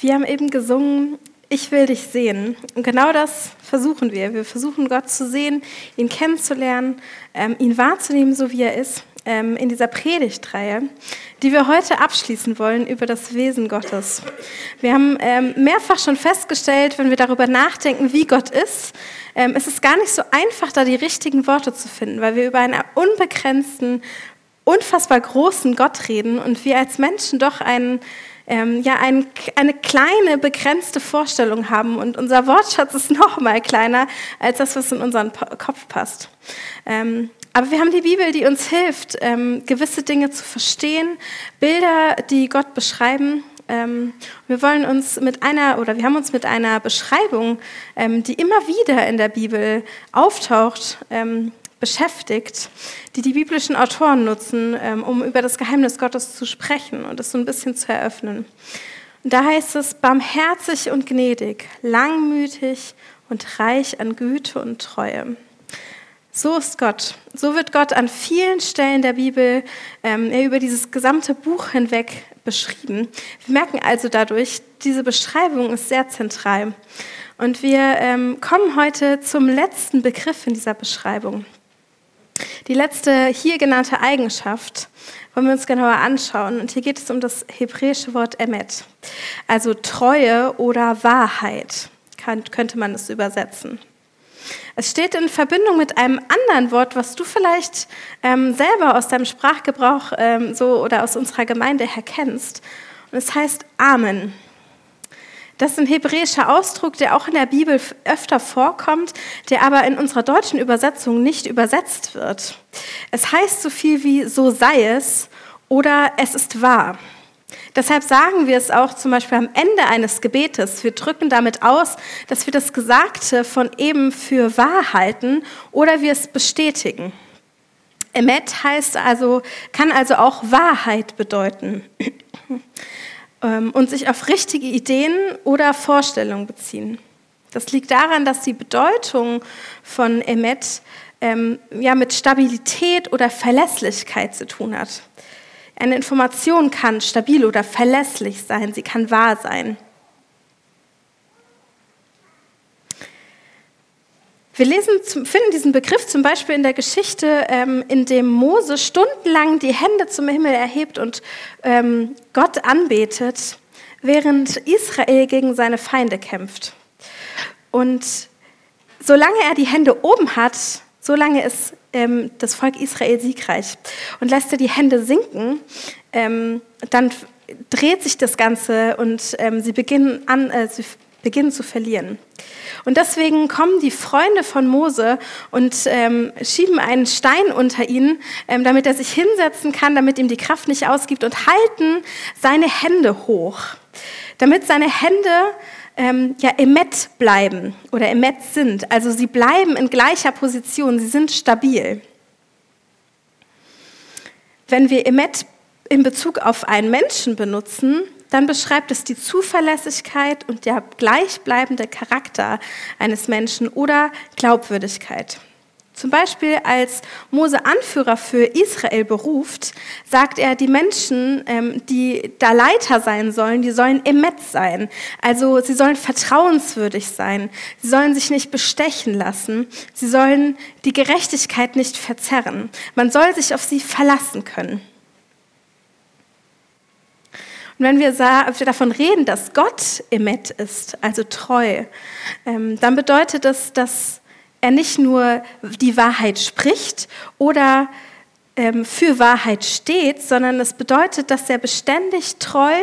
Wir haben eben gesungen, ich will dich sehen. Und genau das versuchen wir. Wir versuchen Gott zu sehen, ihn kennenzulernen, ähm, ihn wahrzunehmen, so wie er ist, ähm, in dieser Predigtreihe, die wir heute abschließen wollen über das Wesen Gottes. Wir haben ähm, mehrfach schon festgestellt, wenn wir darüber nachdenken, wie Gott ist, es ist gar nicht so einfach, da die richtigen Worte zu finden, weil wir über einen unbegrenzten, unfassbar großen Gott reden und wir als Menschen doch einen ähm, ja, ein, eine kleine, begrenzte Vorstellung haben. Und unser Wortschatz ist noch mal kleiner als das, was in unseren Kopf passt. Ähm, aber wir haben die Bibel, die uns hilft, ähm, gewisse Dinge zu verstehen, Bilder, die Gott beschreiben. Ähm, wir wollen uns mit einer, oder wir haben uns mit einer Beschreibung, ähm, die immer wieder in der Bibel auftaucht, ähm, beschäftigt, die die biblischen Autoren nutzen, ähm, um über das Geheimnis Gottes zu sprechen und es so ein bisschen zu eröffnen. Und da heißt es, barmherzig und gnädig, langmütig und reich an Güte und Treue. So ist Gott. So wird Gott an vielen Stellen der Bibel ähm, über dieses gesamte Buch hinweg beschrieben. Wir merken also dadurch, diese Beschreibung ist sehr zentral. Und wir ähm, kommen heute zum letzten Begriff in dieser Beschreibung. Die letzte hier genannte Eigenschaft wollen wir uns genauer anschauen. Und hier geht es um das hebräische Wort Emet, also Treue oder Wahrheit, kann, könnte man es übersetzen. Es steht in Verbindung mit einem anderen Wort, was du vielleicht ähm, selber aus deinem Sprachgebrauch ähm, so oder aus unserer Gemeinde her kennst. Und es heißt Amen. Das ist ein hebräischer Ausdruck, der auch in der Bibel öfter vorkommt, der aber in unserer deutschen Übersetzung nicht übersetzt wird. Es heißt so viel wie so sei es oder es ist wahr. Deshalb sagen wir es auch zum Beispiel am Ende eines Gebetes. Wir drücken damit aus, dass wir das Gesagte von eben für wahr halten oder wir es bestätigen. Emet heißt also, kann also auch Wahrheit bedeuten. Ähm, und sich auf richtige Ideen oder Vorstellungen beziehen. Das liegt daran, dass die Bedeutung von Emmet ähm, ja, mit Stabilität oder Verlässlichkeit zu tun hat. Eine Information kann stabil oder verlässlich sein, sie kann wahr sein. Wir lesen, finden diesen Begriff zum Beispiel in der Geschichte, ähm, in dem Mose stundenlang die Hände zum Himmel erhebt und ähm, Gott anbetet, während Israel gegen seine Feinde kämpft. Und solange er die Hände oben hat, solange ist ähm, das Volk Israel siegreich. Und lässt er die Hände sinken, ähm, dann dreht sich das Ganze und ähm, sie beginnen an, äh, sie beginnen zu verlieren. Und deswegen kommen die Freunde von Mose und ähm, schieben einen Stein unter ihn, ähm, damit er sich hinsetzen kann, damit ihm die Kraft nicht ausgibt und halten seine Hände hoch, damit seine Hände ähm, ja emet bleiben oder emet sind. Also sie bleiben in gleicher Position, sie sind stabil. Wenn wir emet in Bezug auf einen Menschen benutzen, dann beschreibt es die Zuverlässigkeit und der gleichbleibende Charakter eines Menschen oder Glaubwürdigkeit. Zum Beispiel als Mose Anführer für Israel beruft, sagt er, die Menschen, ähm, die da Leiter sein sollen, die sollen emet sein. Also sie sollen vertrauenswürdig sein. Sie sollen sich nicht bestechen lassen. Sie sollen die Gerechtigkeit nicht verzerren. Man soll sich auf sie verlassen können. Und wenn wir, davon reden, dass Gott Emet ist, also treu, ähm, dann bedeutet das, dass er nicht nur die Wahrheit spricht oder ähm, für Wahrheit steht, sondern es bedeutet, dass er beständig treu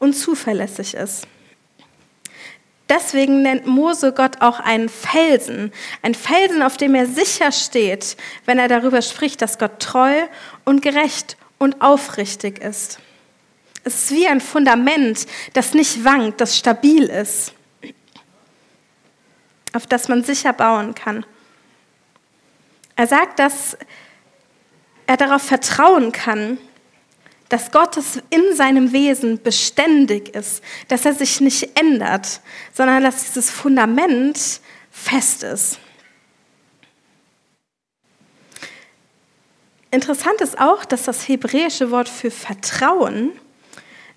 und zuverlässig ist. Deswegen nennt Mose Gott auch einen Felsen, ein Felsen, auf dem er sicher steht, wenn er darüber spricht, dass Gott treu und gerecht und aufrichtig ist. Es ist wie ein Fundament, das nicht wankt, das stabil ist, auf das man sicher bauen kann. Er sagt, dass er darauf vertrauen kann, dass Gottes in seinem Wesen beständig ist, dass er sich nicht ändert, sondern dass dieses Fundament fest ist. Interessant ist auch, dass das hebräische Wort für Vertrauen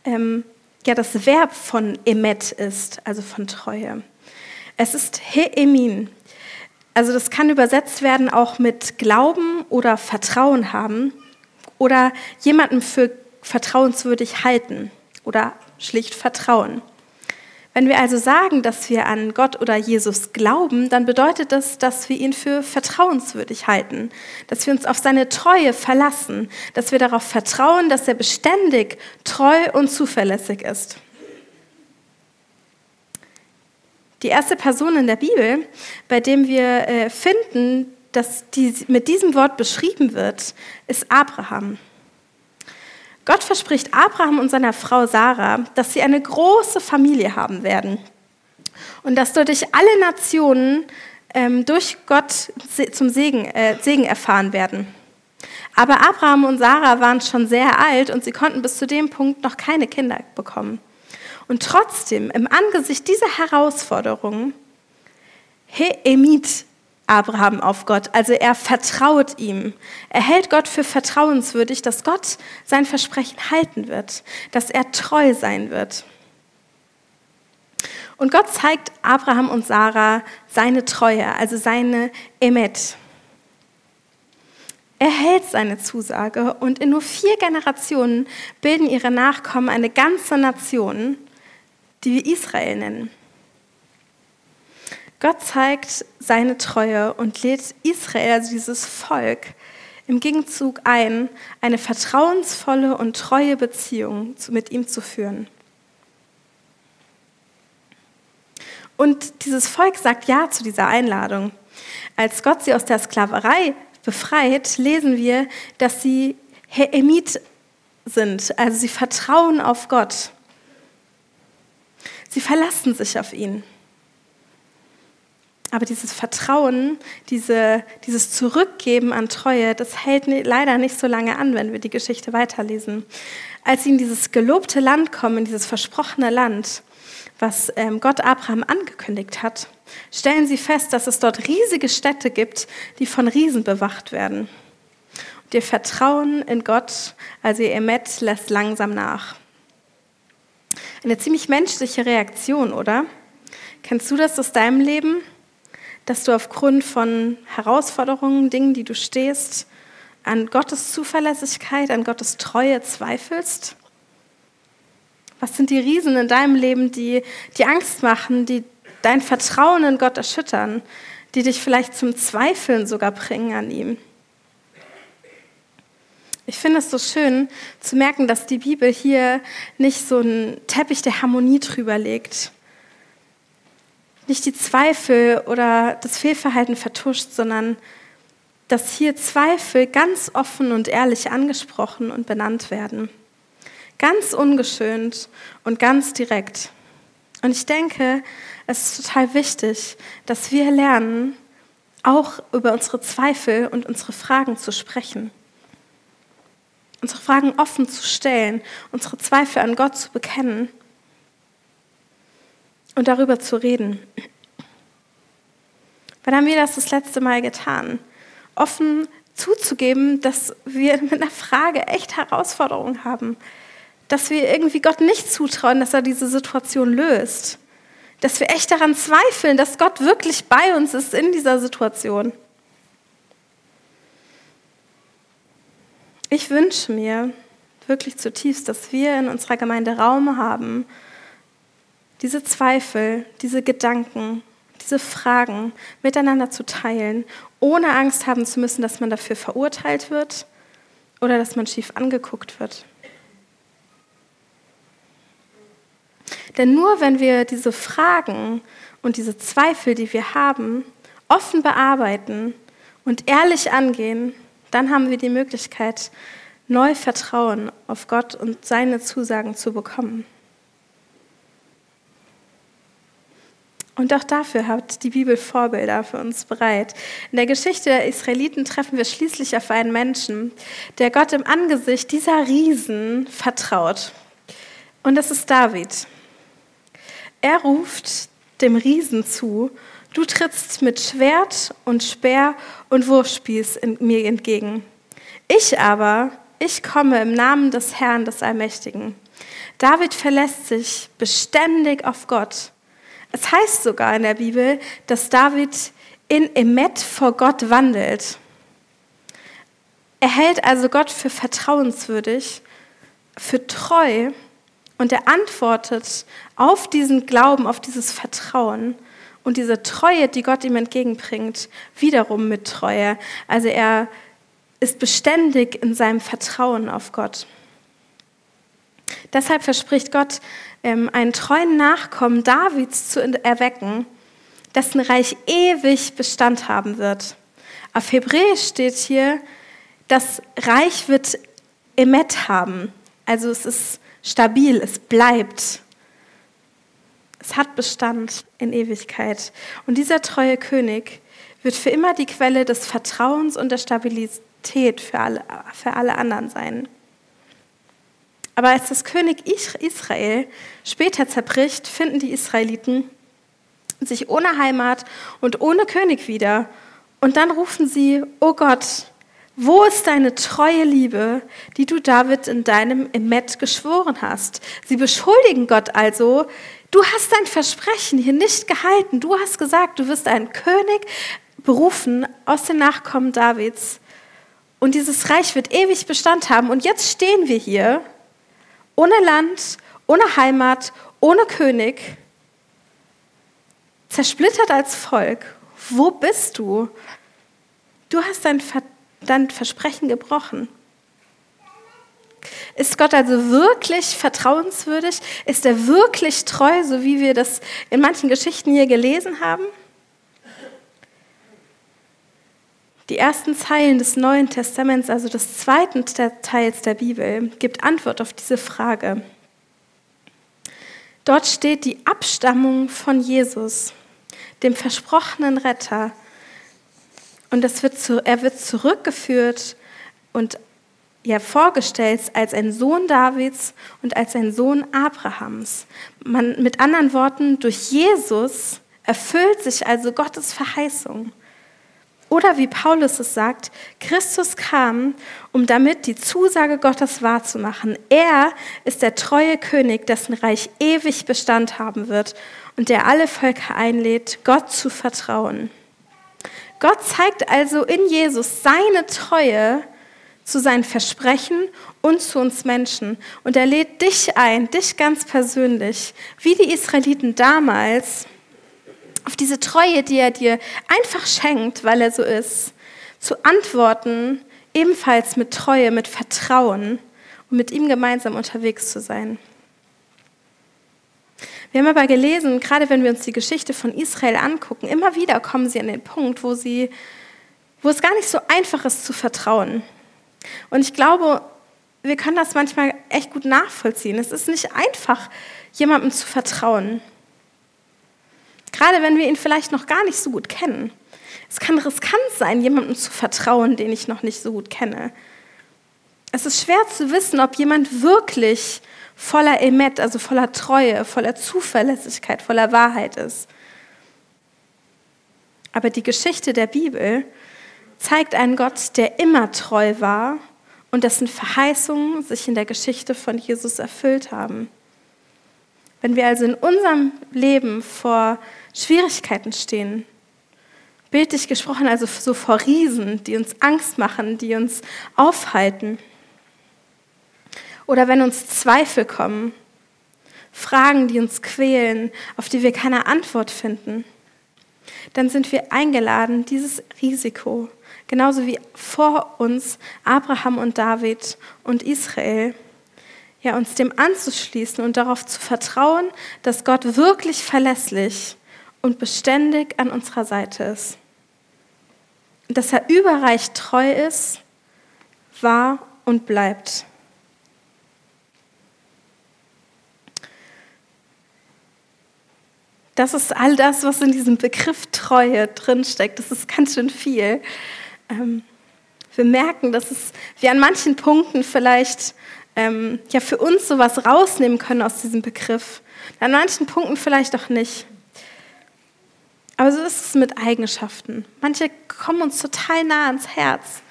ähm, ja das Verb von Emet ist, also von Treue. Es ist Heemin. Also das kann übersetzt werden auch mit Glauben oder Vertrauen haben oder jemandem für vertrauenswürdig halten oder schlicht vertrauen. Wenn wir also sagen, dass wir an Gott oder Jesus glauben, dann bedeutet das, dass wir ihn für vertrauenswürdig halten, dass wir uns auf seine Treue verlassen, dass wir darauf vertrauen, dass er beständig treu und zuverlässig ist. Die erste Person in der Bibel, bei dem wir äh, finden, dass die mit diesem Wort beschrieben wird, ist Abraham. Gott verspricht Abraham und seiner Frau Sarah, dass sie eine große Familie haben werden und dass durch alle Nationen ähm, durch Gott zum Segen, äh, Segen erfahren werden. Aber Abraham und Sarah waren schon sehr alt und sie konnten bis zu dem Punkt noch keine Kinder bekommen. Und trotzdem, im Angesicht dieser Herausforderungen, he emit Abraham auf Gott. Also er vertraut ihm. Er hält Gott für vertrauenswürdig, dass Gott sein Versprechen halten wird, dass er treu sein wird. Und Gott zeigt Abraham und Sarah seine Treue, also seine Emet. Er hält seine Zusage und in nur vier Generationen bilden ihre Nachkommen eine ganze Nation, die wir Israel nennen. Gott zeigt seine Treue und lädt Israel, also dieses Volk, im Gegenzug ein, eine vertrauensvolle und treue Beziehung mit ihm zu führen. Und dieses Volk sagt Ja zu dieser Einladung. Als Gott sie aus der Sklaverei befreit, lesen wir, dass sie Heemit sind, also sie vertrauen auf Gott. Sie verlassen sich auf ihn. Aber dieses Vertrauen, diese, dieses Zurückgeben an Treue, das hält leider nicht so lange an, wenn wir die Geschichte weiterlesen. Als sie in dieses gelobte Land kommen, in dieses versprochene Land, was ähm, Gott Abraham angekündigt hat, stellen sie fest, dass es dort riesige Städte gibt, die von Riesen bewacht werden. Und ihr Vertrauen in Gott, also ihr Emet, lässt langsam nach. Eine ziemlich menschliche Reaktion, oder? Kennst du das aus deinem Leben? Dass du aufgrund von Herausforderungen, Dingen, die du stehst, an Gottes Zuverlässigkeit, an Gottes Treue zweifelst? Was sind die Riesen in deinem Leben, die die Angst machen, die dein Vertrauen in Gott erschüttern, die dich vielleicht zum Zweifeln sogar bringen an ihm? Ich finde es so schön zu merken, dass die Bibel hier nicht so einen Teppich der Harmonie drüber legt, nicht die Zweifel oder das Fehlverhalten vertuscht, sondern dass hier Zweifel ganz offen und ehrlich angesprochen und benannt werden. Ganz ungeschönt und ganz direkt. Und ich denke, es ist total wichtig, dass wir lernen, auch über unsere Zweifel und unsere Fragen zu sprechen. Unsere Fragen offen zu stellen, unsere Zweifel an Gott zu bekennen und darüber zu reden. Wann haben wir das das letzte Mal getan? Offen zuzugeben, dass wir mit einer Frage echt Herausforderungen haben. Dass wir irgendwie Gott nicht zutrauen, dass er diese Situation löst. Dass wir echt daran zweifeln, dass Gott wirklich bei uns ist in dieser Situation. Ich wünsche mir wirklich zutiefst, dass wir in unserer Gemeinde Raum haben, diese Zweifel, diese Gedanken, diese Fragen miteinander zu teilen, ohne Angst haben zu müssen, dass man dafür verurteilt wird oder dass man schief angeguckt wird. Denn nur wenn wir diese Fragen und diese Zweifel, die wir haben, offen bearbeiten und ehrlich angehen, dann haben wir die Möglichkeit, neu Vertrauen auf Gott und seine Zusagen zu bekommen. Und auch dafür hat die Bibel Vorbilder für uns bereit. In der Geschichte der Israeliten treffen wir schließlich auf einen Menschen, der Gott im Angesicht dieser Riesen vertraut. Und das ist David. Er ruft dem Riesen zu, du trittst mit Schwert und Speer und Wurfspieß mir entgegen. Ich aber, ich komme im Namen des Herrn des Allmächtigen David verlässt sich beständig auf Gott. Es heißt sogar in der Bibel, dass David in Emet vor Gott wandelt. Er hält also Gott für vertrauenswürdig, für treu und er antwortet auf diesen Glauben, auf dieses Vertrauen und diese Treue, die Gott ihm entgegenbringt, wiederum mit Treue. Also er ist beständig in seinem Vertrauen auf Gott. Deshalb verspricht Gott, ähm, einen treuen Nachkommen Davids zu erwecken, dessen Reich ewig Bestand haben wird. Auf Hebräisch steht hier, das Reich wird Emet haben. Also es ist stabil, es bleibt. Es hat Bestand in Ewigkeit. Und dieser treue König wird für immer die Quelle des Vertrauens und der Stabilität für alle, für alle anderen sein. Aber als das König Israel später zerbricht, finden die Israeliten sich ohne Heimat und ohne König wieder. Und dann rufen sie, oh Gott, wo ist deine treue Liebe, die du David in deinem Emmet geschworen hast? Sie beschuldigen Gott also, du hast dein Versprechen hier nicht gehalten. Du hast gesagt, du wirst einen König berufen aus den Nachkommen Davids. Und dieses Reich wird ewig Bestand haben. Und jetzt stehen wir hier, ohne Land, ohne Heimat, ohne König, zersplittert als Volk. Wo bist du? Du hast dein Vertrauen dann Versprechen gebrochen? Ist Gott also wirklich vertrauenswürdig? Ist er wirklich treu, so wie wir das in manchen Geschichten hier gelesen haben? Die ersten Zeilen des Neuen Testaments, also des zweiten Teils der Bibel, gibt Antwort auf diese Frage. Dort steht die Abstammung von Jesus, dem versprochenen Retter, und wird zu, er wird zurückgeführt und ja, vorgestellt als ein Sohn Davids und als ein Sohn Abrahams. Man, mit anderen Worten, durch Jesus erfüllt sich also Gottes Verheißung. Oder wie Paulus es sagt, Christus kam, um damit die Zusage Gottes wahrzumachen. Er ist der treue König, dessen Reich ewig Bestand haben wird und der alle Völker einlädt, Gott zu vertrauen. Gott zeigt also in Jesus seine Treue zu seinen Versprechen und zu uns Menschen. Und er lädt dich ein, dich ganz persönlich, wie die Israeliten damals, auf diese Treue, die er dir einfach schenkt, weil er so ist, zu antworten, ebenfalls mit Treue, mit Vertrauen und mit ihm gemeinsam unterwegs zu sein. Wir haben aber gelesen, gerade wenn wir uns die Geschichte von Israel angucken, immer wieder kommen sie an den Punkt, wo, sie, wo es gar nicht so einfach ist zu vertrauen. Und ich glaube, wir können das manchmal echt gut nachvollziehen. Es ist nicht einfach, jemandem zu vertrauen. Gerade wenn wir ihn vielleicht noch gar nicht so gut kennen. Es kann riskant sein, jemandem zu vertrauen, den ich noch nicht so gut kenne. Es ist schwer zu wissen, ob jemand wirklich voller Emet, also voller Treue, voller Zuverlässigkeit, voller Wahrheit ist. Aber die Geschichte der Bibel zeigt einen Gott, der immer treu war und dessen Verheißungen sich in der Geschichte von Jesus erfüllt haben. Wenn wir also in unserem Leben vor Schwierigkeiten stehen, bildlich gesprochen also so vor Riesen, die uns Angst machen, die uns aufhalten, oder wenn uns Zweifel kommen, Fragen, die uns quälen, auf die wir keine Antwort finden, dann sind wir eingeladen, dieses Risiko, genauso wie vor uns Abraham und David und Israel, ja, uns dem anzuschließen und darauf zu vertrauen, dass Gott wirklich verlässlich und beständig an unserer Seite ist. dass er überreich treu ist, war und bleibt. Das ist all das, was in diesem Begriff Treue drinsteckt. Das ist ganz schön viel. Ähm, wir merken, dass es, wir an manchen Punkten vielleicht ähm, ja für uns sowas rausnehmen können aus diesem Begriff. An manchen Punkten vielleicht auch nicht. Aber so ist es mit Eigenschaften. Manche kommen uns total nah ans Herz.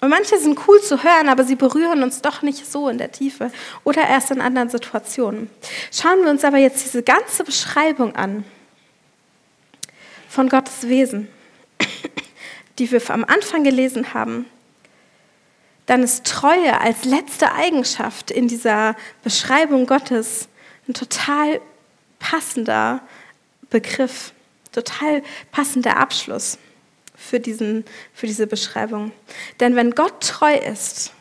Und manche sind cool zu hören, aber sie berühren uns doch nicht so in der Tiefe oder erst in anderen Situationen. Schauen wir uns aber jetzt diese ganze Beschreibung an von Gottes Wesen, die wir am Anfang gelesen haben. Dann ist Treue als letzte Eigenschaft in dieser Beschreibung Gottes ein total passender Begriff, total passender Abschluss für, diesen, für diese Beschreibung. Denn wenn Gott treu ist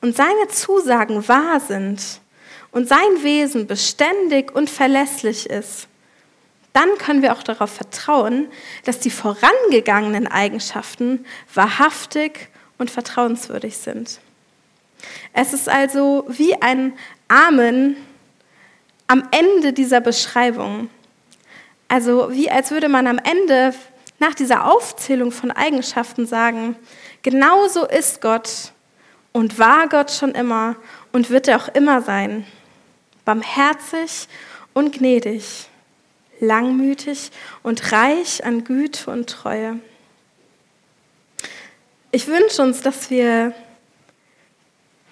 und seine Zusagen wahr sind und sein Wesen beständig und verlässlich ist, dann können wir auch darauf vertrauen, dass die vorangegangenen Eigenschaften wahrhaftig und vertrauenswürdig sind. Es ist also wie ein Amen am Ende dieser Beschreibung. Also wie als würde man am Ende nach dieser Aufzählung von Eigenschaften sagen, genauso ist Gott und war Gott schon immer und wird er auch immer sein. Barmherzig und gnädig, langmütig und reich an Güte und Treue. Ich wünsche uns, dass wir,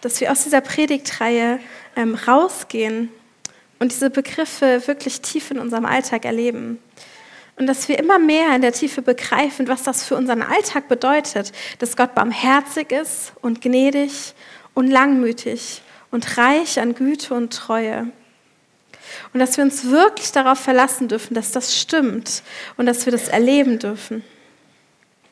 dass wir aus dieser Predigtreihe ähm, rausgehen und diese Begriffe wirklich tief in unserem Alltag erleben. Und dass wir immer mehr in der Tiefe begreifen, was das für unseren Alltag bedeutet, dass Gott barmherzig ist und gnädig und langmütig und reich an Güte und Treue. Und dass wir uns wirklich darauf verlassen dürfen, dass das stimmt und dass wir das erleben dürfen.